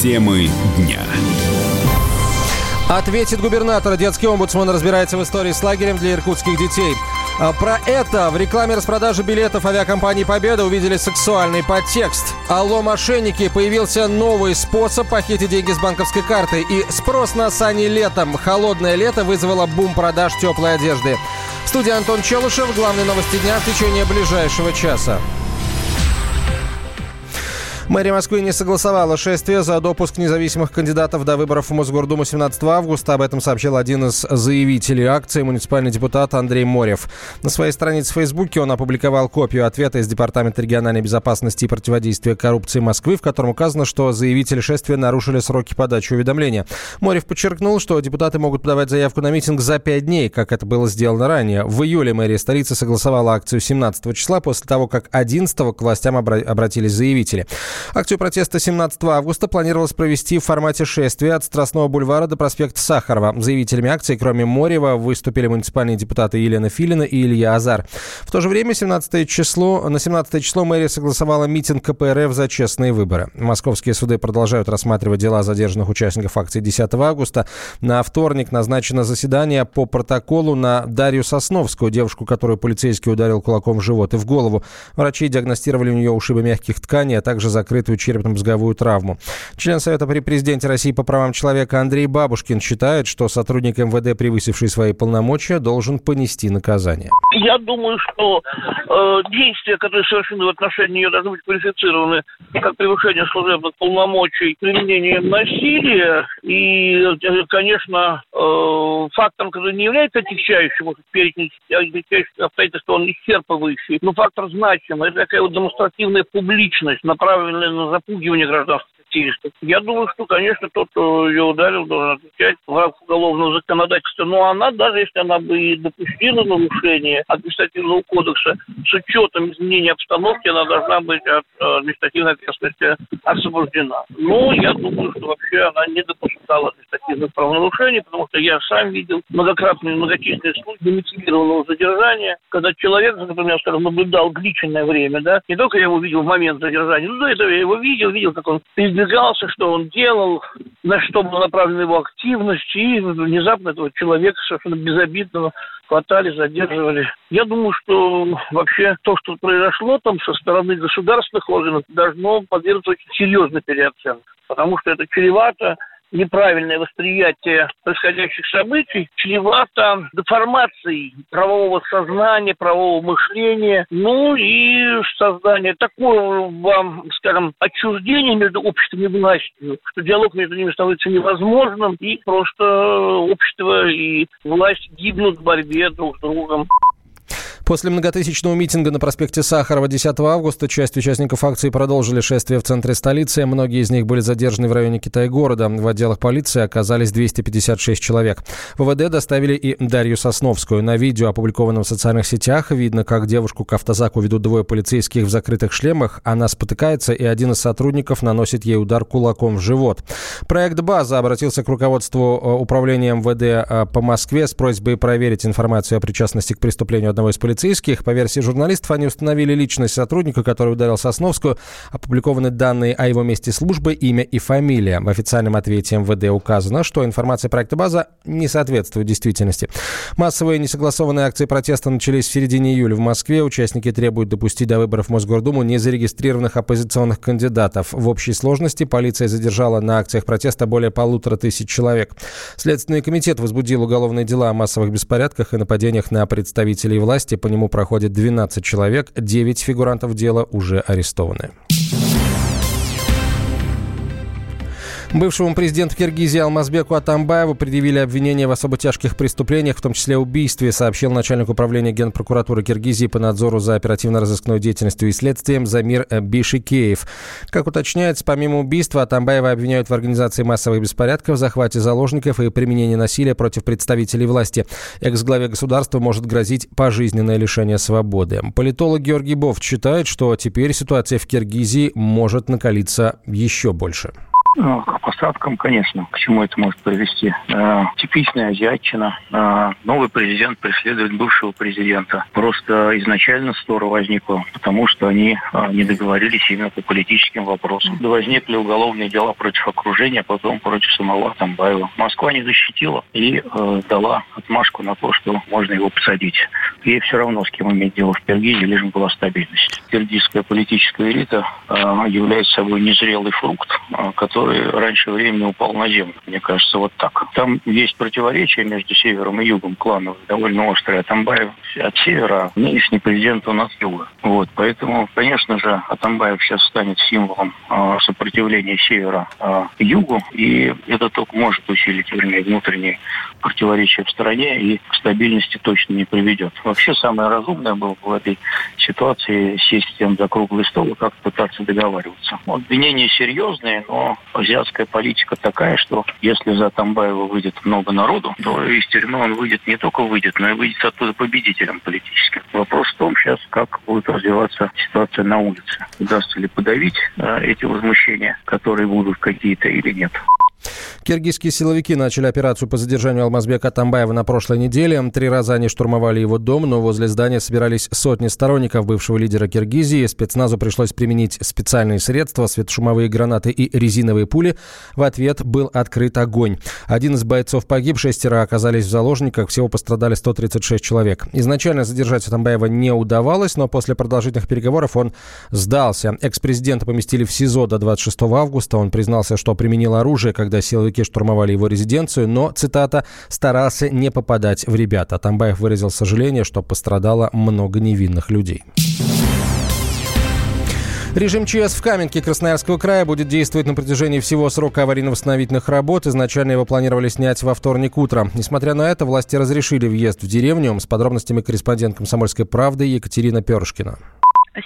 Темы дня. Ответит губернатор. Детский омбудсман разбирается в истории с лагерем для иркутских детей. А про это в рекламе распродажи билетов авиакомпании «Победа» увидели сексуальный подтекст. Алло, мошенники, появился новый способ похитить деньги с банковской карты. И спрос на сани летом. Холодное лето вызвало бум продаж теплой одежды. В студии Антон Челышев. Главные новости дня в течение ближайшего часа. Мэрия Москвы не согласовала шествие за допуск независимых кандидатов до выборов в Мосгордуму 17 августа. Об этом сообщил один из заявителей акции, муниципальный депутат Андрей Морев. На своей странице в Фейсбуке он опубликовал копию ответа из Департамента региональной безопасности и противодействия коррупции Москвы, в котором указано, что заявители шествия нарушили сроки подачи уведомления. Морев подчеркнул, что депутаты могут подавать заявку на митинг за пять дней, как это было сделано ранее. В июле мэрия столицы согласовала акцию 17 числа после того, как 11 к властям обратились заявители. Акцию протеста 17 августа планировалось провести в формате шествия от Страстного бульвара до проспекта Сахарова. Заявителями акции, кроме Морева, выступили муниципальные депутаты Елена Филина и Илья Азар. В то же время 17 число, на 17 число мэрия согласовала митинг КПРФ за честные выборы. Московские суды продолжают рассматривать дела задержанных участников акции 10 августа. На вторник назначено заседание по протоколу на Дарью Сосновскую, девушку, которую полицейский ударил кулаком в живот и в голову. Врачи диагностировали у нее ушибы мягких тканей, а также закрыли закрытую черепно-мозговую травму. Член Совета при президенте России по правам человека Андрей Бабушкин считает, что сотрудник МВД, превысивший свои полномочия, должен понести наказание. Я думаю, что э, действия, которые совершены в отношении нее, должны быть квалифицированы как превышение служебных полномочий применением насилия. И, конечно, э, фактором, который не является отягчающим, перечень обстоятельств, он исчерпывающий, но фактор значимый. Это такая вот демонстративная публичность, направленная на запугивание гражданских активистов. Я думаю, что, конечно, тот, кто ее ударил, должен отвечать в рамках уголовного законодательства. Но она, даже если она бы и допустила нарушение административного кодекса, с учетом изменения обстановки, она должна быть от административной ответственности освобождена. Но я думаю, что вообще она не допускала административных правонарушений, потому что я сам видел многократные, многочисленные случаи мотивированного задержания, когда человек, например, скажем, наблюдал длительное время, да, не только я его видел в момент задержания, но до этого я его видел, видел, как он передвигался, что он делал, на что была направлена его активность, и внезапно этого человека совершенно безобидного хватали, задерживали. Я думаю, что вообще то, что произошло там со стороны государственных органов, должно подвергнуться очень серьезной переоценке, потому что это чревато неправильное восприятие происходящих событий чревато деформацией правового сознания, правового мышления, ну и создание такого скажем, отчуждения между обществом и властью, что диалог между ними становится невозможным, и просто общество и власть гибнут в борьбе друг с другом. После многотысячного митинга на проспекте Сахарова 10 августа часть участников акции продолжили шествие в центре столицы. Многие из них были задержаны в районе Китай-города. В отделах полиции оказались 256 человек. В ВВД доставили и Дарью Сосновскую. На видео, опубликованном в социальных сетях, видно, как девушку к автозаку ведут двое полицейских в закрытых шлемах. Она спотыкается, и один из сотрудников наносит ей удар кулаком в живот. Проект «База» обратился к руководству э, управления МВД э, по Москве с просьбой проверить информацию о причастности к преступлению одного из полицейских полицейских. По версии журналистов, они установили личность сотрудника, который ударил Сосновскую. Опубликованы данные о его месте службы, имя и фамилия. В официальном ответе МВД указано, что информация проекта «База» не соответствует действительности. Массовые несогласованные акции протеста начались в середине июля в Москве. Участники требуют допустить до выборов в Мосгордуму незарегистрированных оппозиционных кандидатов. В общей сложности полиция задержала на акциях протеста более полутора тысяч человек. Следственный комитет возбудил уголовные дела о массовых беспорядках и нападениях на представителей власти. По нему проходит 12 человек, 9 фигурантов дела уже арестованы. Бывшему президенту Киргизии Алмазбеку Атамбаеву предъявили обвинения в особо тяжких преступлениях, в том числе убийстве, сообщил начальник управления Генпрокуратуры Киргизии по надзору за оперативно-розыскной деятельностью и следствием Замир Бишикеев. Как уточняется, помимо убийства, Атамбаева обвиняют в организации массовых беспорядков, захвате заложников и применении насилия против представителей власти. Экс-главе государства может грозить пожизненное лишение свободы. Политолог Георгий Бов считает, что теперь ситуация в Киргизии может накалиться еще больше. Ну, к посадкам, конечно, к чему это может привести. Э, типичная азиатчина. Э, новый президент преследует бывшего президента. Просто изначально ссора возникла, потому что они э, не договорились именно по политическим вопросам. Да возникли уголовные дела против окружения, потом против самого Тамбаева. Москва не защитила и э, дала отмашку на то, что можно его посадить. Ей все равно, с кем иметь дело в Киргизии, лишь бы была стабильность. Киргизская политическая элита э, является собой незрелый фрукт, э, который который раньше времени упал на землю. Мне кажется, вот так. Там есть противоречия между севером и югом кланов довольно острые. Атамбаев от севера, а нынешний президент у нас юга. Вот, поэтому, конечно же, Атамбаев сейчас станет символом э, сопротивления севера э, югу, и это только может усилить, вернее, внутренние противоречия в стране и к стабильности точно не приведет. Вообще самое разумное было в этой ситуации сесть всем за круглый стол и как-то пытаться договариваться. Обвинения серьезные, но азиатская политика такая, что если за Тамбаева выйдет много народу, то из тюрьмы он выйдет не только выйдет, но и выйдет оттуда победителем политическим. Вопрос в том сейчас, как будет развиваться ситуация на улице. Удастся ли подавить э, эти возмущения, которые будут какие-то или нет. Киргизские силовики начали операцию по задержанию Алмазбека Атамбаева на прошлой неделе. Три раза они штурмовали его дом, но возле здания собирались сотни сторонников бывшего лидера Киргизии. Спецназу пришлось применить специальные средства, светошумовые гранаты и резиновые пули. В ответ был открыт огонь. Один из бойцов погиб, шестеро оказались в заложниках. Всего пострадали 136 человек. Изначально задержать Атамбаева не удавалось, но после продолжительных переговоров он сдался. Экс-президента поместили в СИЗО до 26 августа. Он признался, что применил оружие, когда когда силовики штурмовали его резиденцию, но, цитата, «старался не попадать в ребят». Атамбаев выразил сожаление, что пострадало много невинных людей. Режим ЧС в Каменке Красноярского края будет действовать на протяжении всего срока аварийно-восстановительных работ. Изначально его планировали снять во вторник утром. Несмотря на это, власти разрешили въезд в деревню. С подробностями корреспондент «Комсомольской правды» Екатерина Першкина.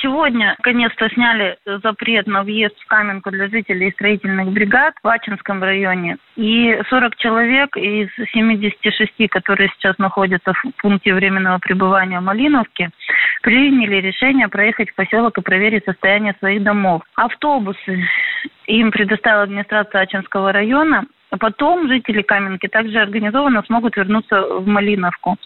Сегодня, наконец-то, сняли запрет на въезд в Каменку для жителей строительных бригад в Ачинском районе. И 40 человек из 76, которые сейчас находятся в пункте временного пребывания в Малиновке, приняли решение проехать в поселок и проверить состояние своих домов. Автобусы им предоставила администрация Ачинского района. А потом жители Каменки также организованно смогут вернуться в Малиновку.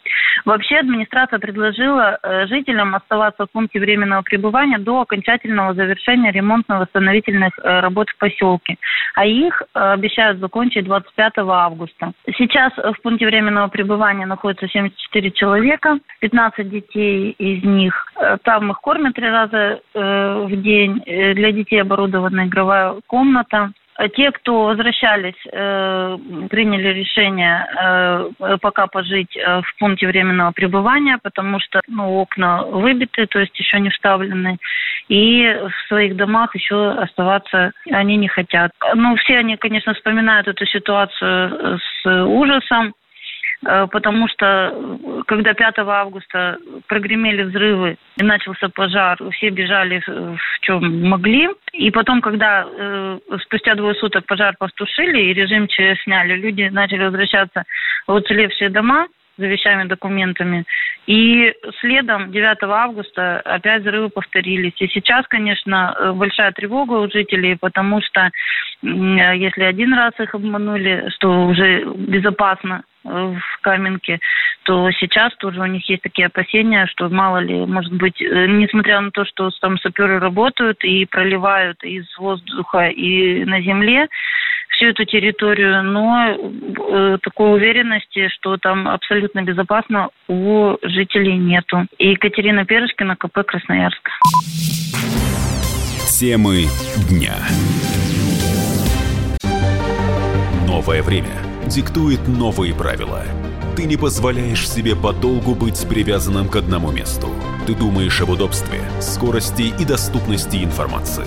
Вообще администрация предложила э, жителям оставаться в пункте временного пребывания до окончательного завершения ремонтно-восстановительных э, работ в поселке. А их э, обещают закончить 25 августа. Сейчас в пункте временного пребывания находится 74 человека, 15 детей из них. Там их кормят три раза в день. Для детей оборудована игровая комната. Те, кто возвращались, э, приняли решение э, пока пожить э, в пункте временного пребывания, потому что ну, окна выбиты, то есть еще не вставлены, и в своих домах еще оставаться они не хотят. Ну, все они, конечно, вспоминают эту ситуацию с ужасом, потому что э, когда 5 августа прогремели взрывы и начался пожар, все бежали в чем могли. И потом, когда э, спустя двое суток пожар потушили и режим ЧС сняли, люди начали возвращаться в уцелевшие дома, за вещами, документами. И следом 9 августа опять взрывы повторились. И сейчас, конечно, большая тревога у жителей, потому что если один раз их обманули, что уже безопасно в Каменке, то сейчас тоже у них есть такие опасения, что мало ли, может быть, э, несмотря на то, что там саперы работают и проливают из воздуха и на земле всю эту территорию, но э, такой уверенности, что там абсолютно безопасно, у жителей нету. И Екатерина Перышкина, КП Красноярск. Темы дня. Новое время диктует новые правила. Ты не позволяешь себе подолгу быть привязанным к одному месту. Ты думаешь об удобстве, скорости и доступности информации.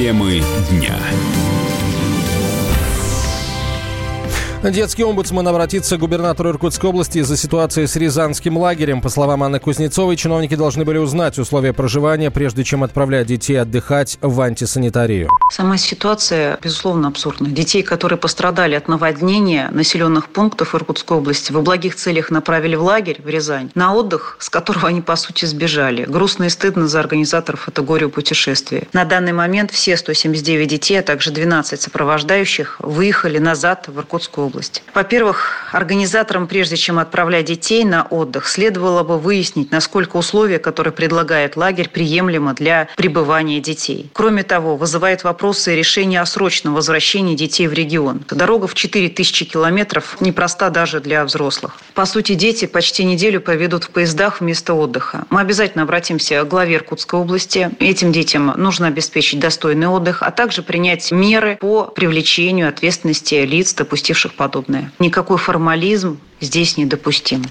Темы дня. Детский омбудсман обратится к губернатору Иркутской области из-за ситуации с Рязанским лагерем. По словам Анны Кузнецовой, чиновники должны были узнать условия проживания, прежде чем отправлять детей отдыхать в антисанитарию. Сама ситуация, безусловно, абсурдна. Детей, которые пострадали от наводнения населенных пунктов Иркутской области, в благих целях направили в лагерь в Рязань на отдых, с которого они, по сути, сбежали. Грустно и стыдно за организаторов горе путешествия. На данный момент все 179 детей, а также 12 сопровождающих выехали назад в Иркутскую область. Во-первых, организаторам, прежде чем отправлять детей на отдых, следовало бы выяснить, насколько условия, которые предлагает лагерь, приемлемы для пребывания детей. Кроме того, вызывает вопросы решения о срочном возвращении детей в регион. Дорога в 4000 километров непроста даже для взрослых. По сути, дети почти неделю поведут в поездах вместо отдыха. Мы обязательно обратимся к главе Иркутской области. Этим детям нужно обеспечить достойный отдых, а также принять меры по привлечению ответственности лиц, допустивших подобное. Никакой формализм здесь недопустим.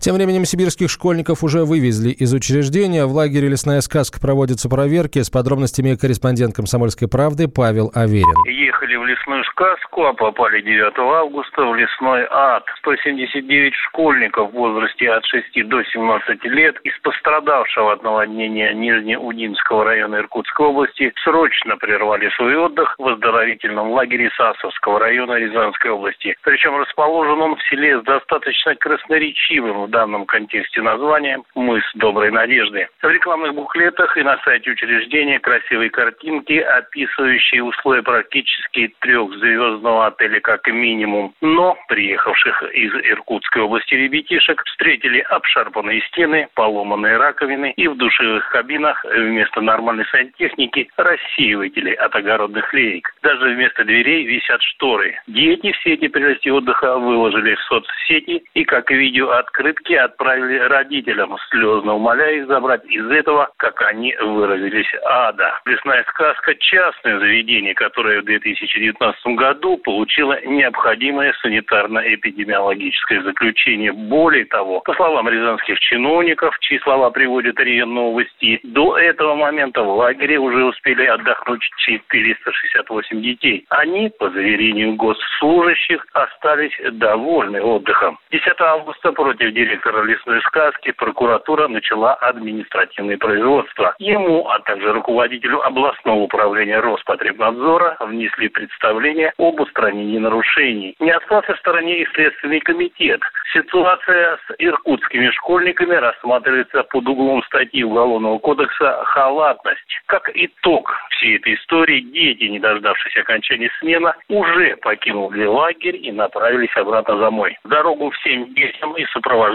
Тем временем сибирских школьников уже вывезли из учреждения. В лагере «Лесная сказка» проводятся проверки. С подробностями корреспондент «Комсомольской правды» Павел Аверин. Ехали в лесную сказку, а попали 9 августа в лесной ад. 179 школьников в возрасте от 6 до 17 лет из пострадавшего от наводнения Нижнеудинского района Иркутской области срочно прервали свой отдых в оздоровительном лагере Сасовского района Рязанской области. Причем расположен он в селе с достаточно красноречивым в данном контексте названием «Мыс Доброй Надежды». В рекламных буклетах и на сайте учреждения красивые картинки, описывающие условия практически трехзвездного отеля как минимум. Но приехавших из Иркутской области ребятишек встретили обшарпанные стены, поломанные раковины и в душевых кабинах вместо нормальной сантехники рассеиватели от огородных леек. Даже вместо дверей висят шторы. Дети все эти прелести отдыха выложили в соцсети и как видео открытки отправили родителям, слезно умоляя их забрать из этого, как они выразились, ада. Лесная сказка – частное заведение, которое в 2019 году получило необходимое санитарно-эпидемиологическое заключение. Более того, по словам рязанских чиновников, чьи слова приводят РИА Новости, до этого момента в лагере уже успели отдохнуть 468 детей. Они, по заверению госслужащих, остались довольны отдыхом. 10 августа против директора лесной сказки прокуратура начала административное производство. Ему, а также руководителю областного управления Роспотребнадзора внесли представление об устранении нарушений. Не остался в стороне и Следственный комитет. Ситуация с иркутскими школьниками рассматривается под углом статьи Уголовного кодекса «Халатность». Как итог всей этой истории, дети, не дождавшись окончания смена, уже покинули лагерь и направились обратно домой. Дорогу всем детям и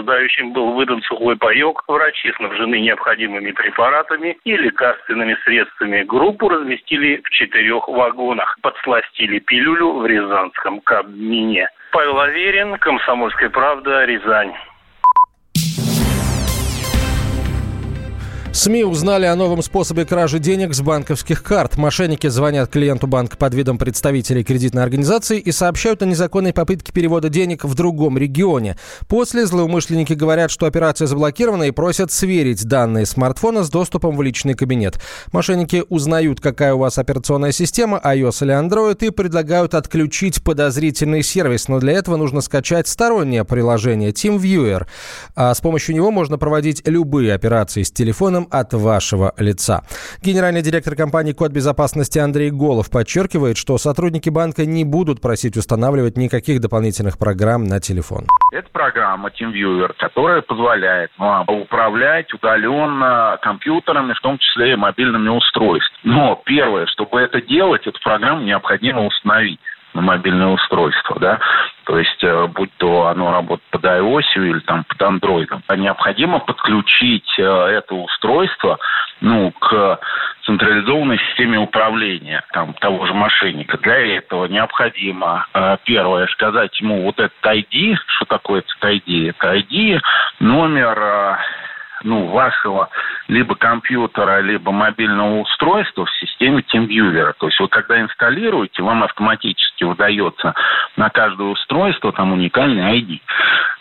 сопровождающим был выдан сухой паек, врачи снабжены необходимыми препаратами и лекарственными средствами. Группу разместили в четырех вагонах, подсластили пилюлю в Рязанском Кабмине. Павел Аверин, Комсомольская правда, Рязань. СМИ узнали о новом способе кражи денег с банковских карт. Мошенники звонят клиенту банка под видом представителей кредитной организации и сообщают о незаконной попытке перевода денег в другом регионе. После злоумышленники говорят, что операция заблокирована и просят сверить данные смартфона с доступом в личный кабинет. Мошенники узнают, какая у вас операционная система, iOS или Android, и предлагают отключить подозрительный сервис. Но для этого нужно скачать стороннее приложение TeamViewer. А с помощью него можно проводить любые операции с телефоном от вашего лица. Генеральный директор компании «Код безопасности» Андрей Голов подчеркивает, что сотрудники банка не будут просить устанавливать никаких дополнительных программ на телефон. Это программа TeamViewer, которая позволяет вам управлять удаленно компьютерами, в том числе и мобильными устройствами. Но первое, чтобы это делать, эту программу необходимо установить на мобильное устройство, да, то есть э, будь то оно работает под iOS или там под Android, а необходимо подключить э, это устройство ну, к централизованной системе управления там, того же мошенника. Для этого необходимо, э, первое, сказать ему вот этот ID, что такое этот ID? Это ID, номер ну, вашего либо компьютера, либо мобильного устройства в системе TeamViewer. То есть вы когда инсталируете, вам автоматически выдается на каждое устройство там уникальный ID.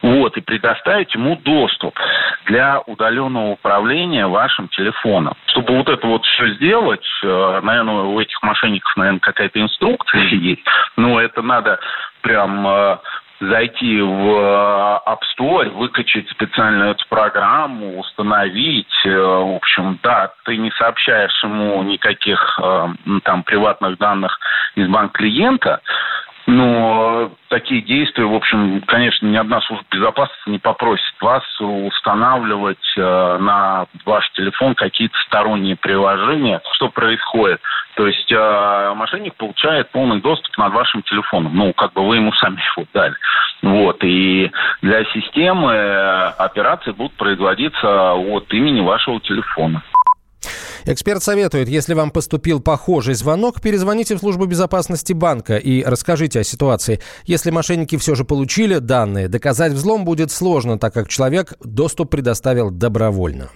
Вот, и предоставить ему доступ для удаленного управления вашим телефоном. Чтобы вот это вот все сделать, э, наверное, у этих мошенников, наверное, какая-то инструкция есть, но это надо прям э, зайти в э, App Store, выкачать специальную эту программу, установить. В общем, да, ты не сообщаешь ему никаких там приватных данных из банк клиента, но такие действия, в общем, конечно, ни одна служба безопасности не попросит вас устанавливать э, на ваш телефон какие-то сторонние приложения. Что происходит? То есть э, мошенник получает полный доступ над вашим телефоном. Ну, как бы вы ему сами его дали. Вот. И для системы операции будут производиться от имени вашего телефона. Эксперт советует, если вам поступил похожий звонок, перезвоните в службу безопасности банка и расскажите о ситуации. Если мошенники все же получили данные, доказать взлом будет сложно, так как человек доступ предоставил добровольно.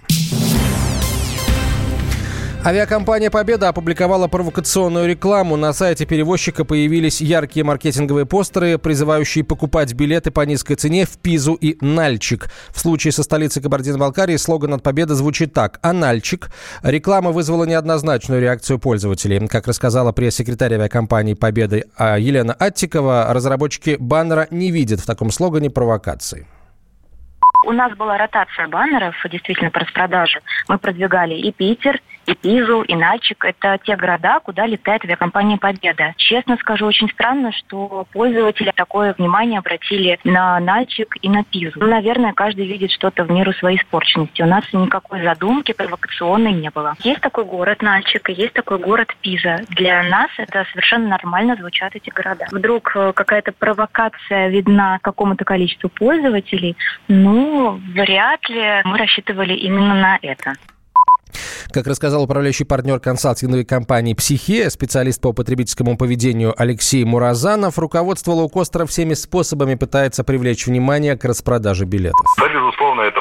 Авиакомпания «Победа» опубликовала провокационную рекламу. На сайте перевозчика появились яркие маркетинговые постеры, призывающие покупать билеты по низкой цене в Пизу и Нальчик. В случае со столицей Кабардино-Балкарии слоган от «Победы» звучит так «А Нальчик». Реклама вызвала неоднозначную реакцию пользователей. Как рассказала пресс-секретарь авиакомпании «Победы» Елена Аттикова, разработчики баннера не видят в таком слогане провокации. У нас была ротация баннеров действительно по распродаже. Мы продвигали и Питер, и Пизу, и Нальчик. Это те города, куда летает авиакомпания «Победа». Честно скажу, очень странно, что пользователи такое внимание обратили на Нальчик и на Пизу. Ну, наверное, каждый видит что-то в меру своей испорченности. У нас никакой задумки провокационной не было. Есть такой город Нальчик и есть такой город Пиза. Для нас это совершенно нормально звучат эти города. Вдруг э, какая-то провокация видна какому-то количеству пользователей, ну, вряд ли мы рассчитывали именно на это. Как рассказал управляющий партнер консалтинговой компании «Психея», специалист по потребительскому поведению Алексей Муразанов, руководство лоукостера всеми способами пытается привлечь внимание к распродаже билетов. Да, безусловно, это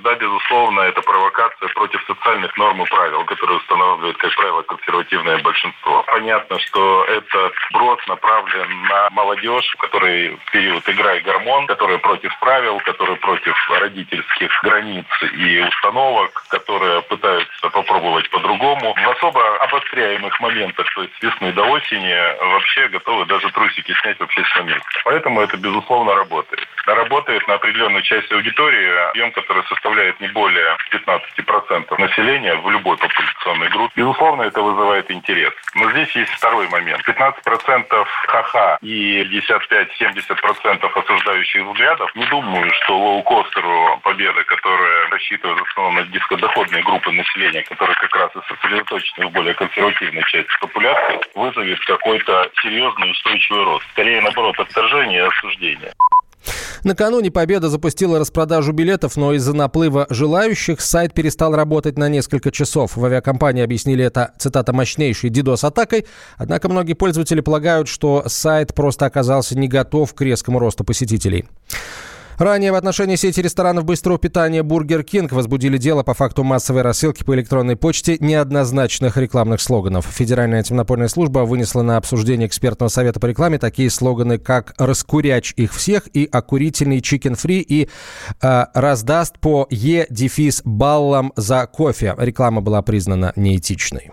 Да, безусловно, это провокация против социальных норм и правил, которые устанавливает, как правило, консервативное большинство. Понятно, что этот брод направлен на молодежь, в которой в период игры гормон, которая против правил, которая против родительских границ и установок, которые пытаются попробовать по-другому. В особо обостряемых моментах, то есть с весны до осени, вообще готовы даже трусики снять в общественном месте. Поэтому это, безусловно, работает. Работает на определенную часть аудитории, объем, который составляет не более 15% населения в любой популяционной группе. Безусловно, это вызывает интерес. Но здесь есть второй момент. 15% ха-ха и 55-70% осуждающих взглядов. Не думаю, что лоукостеру победа, которая рассчитывает в основном на низкодоходные группы населения, которые как раз и сосредоточены в более консервативной части популяции, вызовет какой-то серьезный устойчивый рост. Скорее, наоборот, отторжение и осуждение. Накануне Победа запустила распродажу билетов, но из-за наплыва желающих сайт перестал работать на несколько часов. В авиакомпании объяснили это, цитата, мощнейшей DDoS-атакой. Однако многие пользователи полагают, что сайт просто оказался не готов к резкому росту посетителей. Ранее в отношении сети ресторанов быстрого питания Burger King возбудили дело по факту массовой рассылки по электронной почте неоднозначных рекламных слоганов. Федеральная антимонопольная служба вынесла на обсуждение экспертного совета по рекламе такие слоганы, как «Раскуряч их всех» и «Окурительный чикен фри» и э, «Раздаст по Е дефис баллам за кофе». Реклама была признана неэтичной.